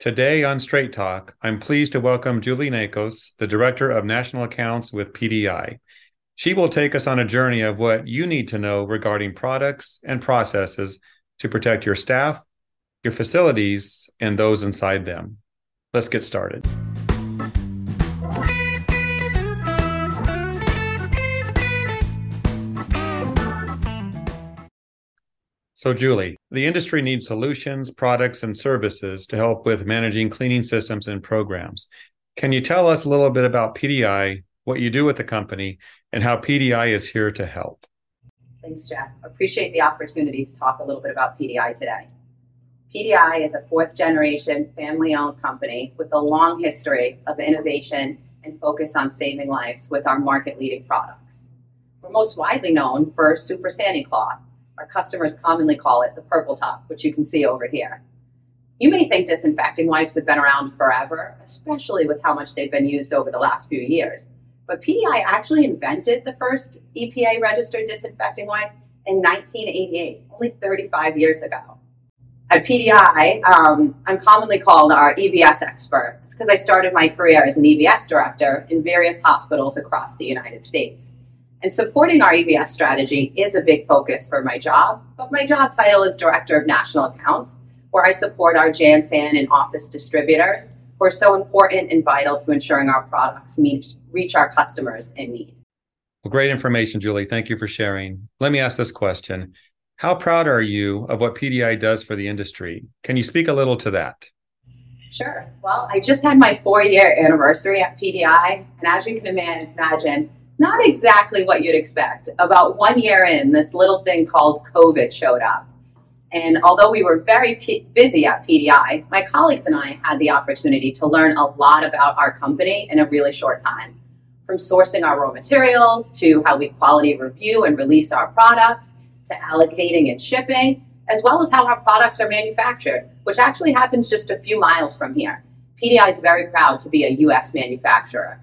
Today on Straight Talk, I'm pleased to welcome Julie Nakos, the Director of National Accounts with PDI. She will take us on a journey of what you need to know regarding products and processes to protect your staff, your facilities, and those inside them. Let's get started. So, Julie, the industry needs solutions, products, and services to help with managing cleaning systems and programs. Can you tell us a little bit about PDI, what you do with the company, and how PDI is here to help? Thanks, Jeff. Appreciate the opportunity to talk a little bit about PDI today. PDI is a fourth generation family owned company with a long history of innovation and focus on saving lives with our market leading products. We're most widely known for Super Sani Cloth, our customers commonly call it the purple top, which you can see over here. You may think disinfecting wipes have been around forever, especially with how much they've been used over the last few years. But PDI actually invented the first EPA registered disinfecting wipe in 1988, only 35 years ago. At PDI, um, I'm commonly called our EVS expert. It's because I started my career as an EVS director in various hospitals across the United States. And supporting our EVS strategy is a big focus for my job, but my job title is Director of National Accounts, where I support our Jansan and office distributors who are so important and vital to ensuring our products meet, reach our customers in need. Well, great information, Julie. Thank you for sharing. Let me ask this question. How proud are you of what PDI does for the industry? Can you speak a little to that? Sure. Well, I just had my four year anniversary at PDI, and as you can imagine, not exactly what you'd expect. About one year in, this little thing called COVID showed up. And although we were very p- busy at PDI, my colleagues and I had the opportunity to learn a lot about our company in a really short time. From sourcing our raw materials to how we quality review and release our products to allocating and shipping, as well as how our products are manufactured, which actually happens just a few miles from here. PDI is very proud to be a US manufacturer.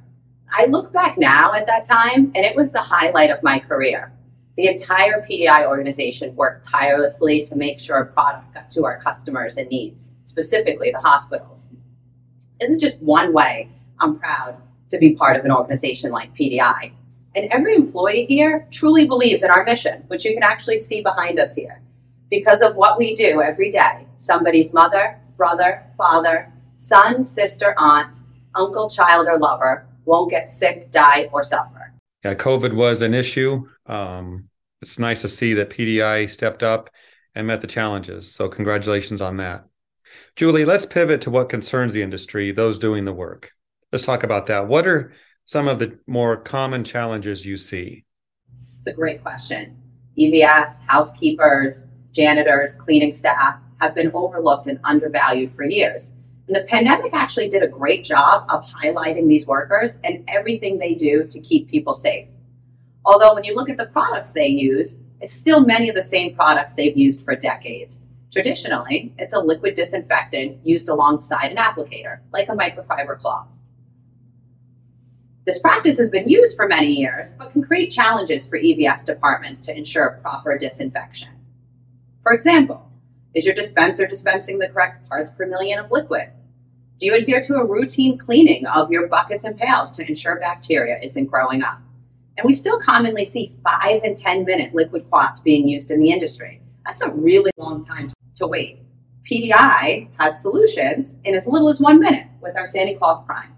I look back now at that time, and it was the highlight of my career. The entire PDI organization worked tirelessly to make sure product got to our customers in need, specifically the hospitals. This is just one way I'm proud to be part of an organization like PDI. And every employee here truly believes in our mission, which you can actually see behind us here. Because of what we do every day, somebody's mother, brother, father, son, sister, aunt, uncle, child, or lover won't get sick, die, or suffer. Yeah, COVID was an issue. Um, it's nice to see that PDI stepped up and met the challenges. So, congratulations on that. Julie, let's pivot to what concerns the industry, those doing the work. Let's talk about that. What are some of the more common challenges you see? It's a great question. EVS, housekeepers, janitors, cleaning staff have been overlooked and undervalued for years. The pandemic actually did a great job of highlighting these workers and everything they do to keep people safe. Although, when you look at the products they use, it's still many of the same products they've used for decades. Traditionally, it's a liquid disinfectant used alongside an applicator, like a microfiber cloth. This practice has been used for many years, but can create challenges for EVS departments to ensure proper disinfection. For example, is your dispenser dispensing the correct parts per million of liquid? Do you adhere to a routine cleaning of your buckets and pails to ensure bacteria isn't growing up? And we still commonly see five and 10 minute liquid cloths being used in the industry. That's a really long time to wait. PDI has solutions in as little as one minute with our Sani Cloth Prime.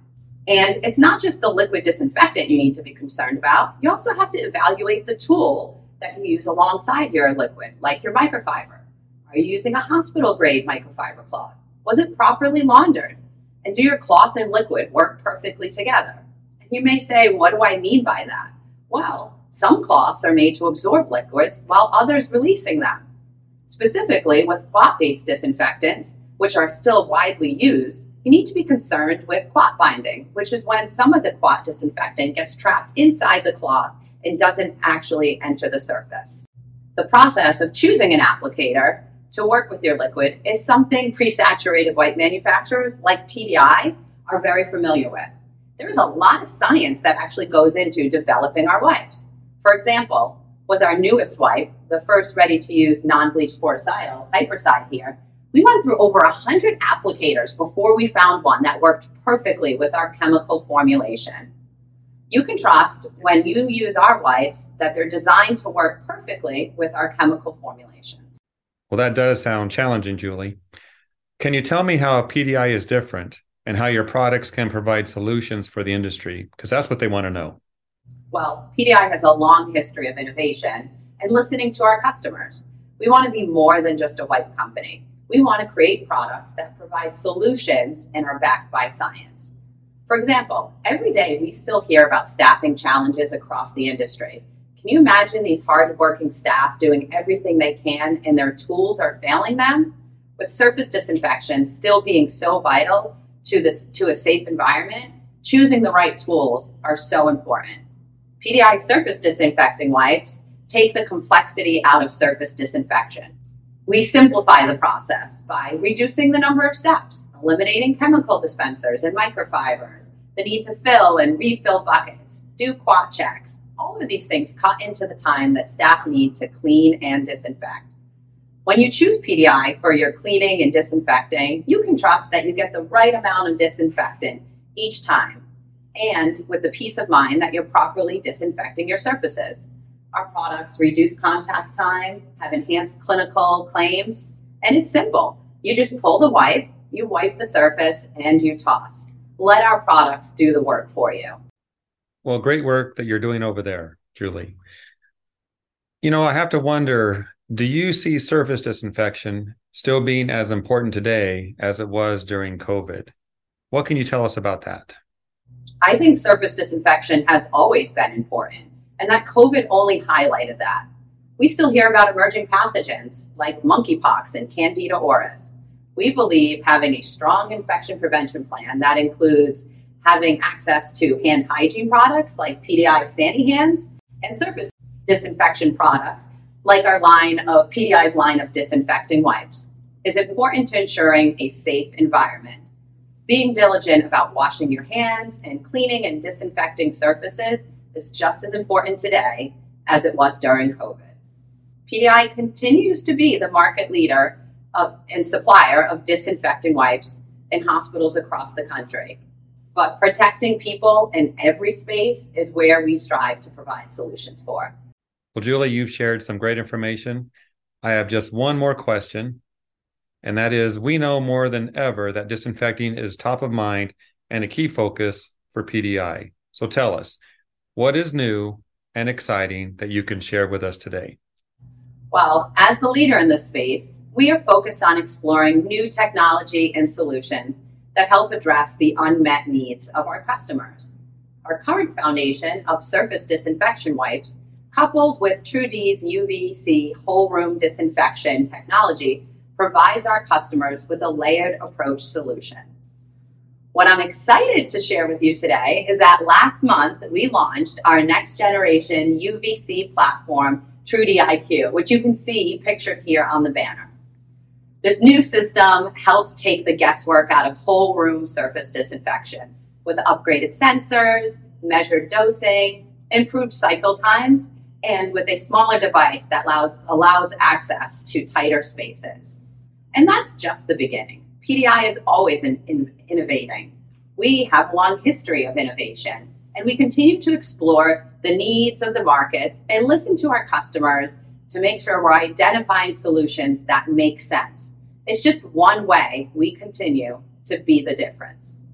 And it's not just the liquid disinfectant you need to be concerned about, you also have to evaluate the tool that you use alongside your liquid, like your microfiber. Are you using a hospital grade microfiber cloth? Was it properly laundered? And do your cloth and liquid work perfectly together? And you may say, what do I mean by that? Well, some cloths are made to absorb liquids while others releasing them. Specifically, with quat based disinfectants, which are still widely used, you need to be concerned with quat binding, which is when some of the quat disinfectant gets trapped inside the cloth and doesn't actually enter the surface. The process of choosing an applicator to work with your liquid is something pre-saturated wipe manufacturers like PDI are very familiar with. There's a lot of science that actually goes into developing our wipes. For example, with our newest wipe, the first ready-to-use non-bleach sporicidal, Hypercide here, We went through over 100 applicators before we found one that worked perfectly with our chemical formulation. You can trust when you use our wipes that they're designed to work perfectly with our chemical formulations. Well, that does sound challenging, Julie. Can you tell me how a PDI is different and how your products can provide solutions for the industry? Because that's what they want to know. Well, PDI has a long history of innovation and listening to our customers. We want to be more than just a wipe company. We want to create products that provide solutions and are backed by science. For example, every day we still hear about staffing challenges across the industry. Can you imagine these hardworking staff doing everything they can and their tools are failing them? With surface disinfection still being so vital to this to a safe environment, choosing the right tools are so important. PDI surface disinfecting wipes take the complexity out of surface disinfection. We simplify the process by reducing the number of steps, eliminating chemical dispensers and microfibers, the need to fill and refill buckets, do quat checks. All of these things cut into the time that staff need to clean and disinfect. When you choose PDI for your cleaning and disinfecting, you can trust that you get the right amount of disinfectant each time, and with the peace of mind that you're properly disinfecting your surfaces. Our products reduce contact time, have enhanced clinical claims, and it's simple. You just pull the wipe, you wipe the surface, and you toss. Let our products do the work for you. Well, great work that you're doing over there, Julie. You know, I have to wonder do you see surface disinfection still being as important today as it was during COVID? What can you tell us about that? I think surface disinfection has always been important and that COVID only highlighted that. We still hear about emerging pathogens like monkeypox and Candida auris. We believe having a strong infection prevention plan that includes having access to hand hygiene products like PDI Sani-Hands and surface disinfection products like our line of PDI's line of disinfecting wipes is important to ensuring a safe environment. Being diligent about washing your hands and cleaning and disinfecting surfaces is just as important today as it was during COVID. PDI continues to be the market leader of, and supplier of disinfecting wipes in hospitals across the country. But protecting people in every space is where we strive to provide solutions for. Well, Julie, you've shared some great information. I have just one more question, and that is we know more than ever that disinfecting is top of mind and a key focus for PDI. So tell us, what is new and exciting that you can share with us today? Well, as the leader in this space, we are focused on exploring new technology and solutions that help address the unmet needs of our customers. Our current foundation of surface disinfection wipes, coupled with TruD's UVC whole room disinfection technology, provides our customers with a layered approach solution. What I'm excited to share with you today is that last month we launched our next generation UVC platform, TruD IQ, which you can see pictured here on the banner. This new system helps take the guesswork out of whole room surface disinfection with upgraded sensors, measured dosing, improved cycle times, and with a smaller device that allows, allows access to tighter spaces. And that's just the beginning. PDI is always in, in, innovating. We have a long history of innovation, and we continue to explore the needs of the markets and listen to our customers to make sure we're identifying solutions that make sense. It's just one way we continue to be the difference.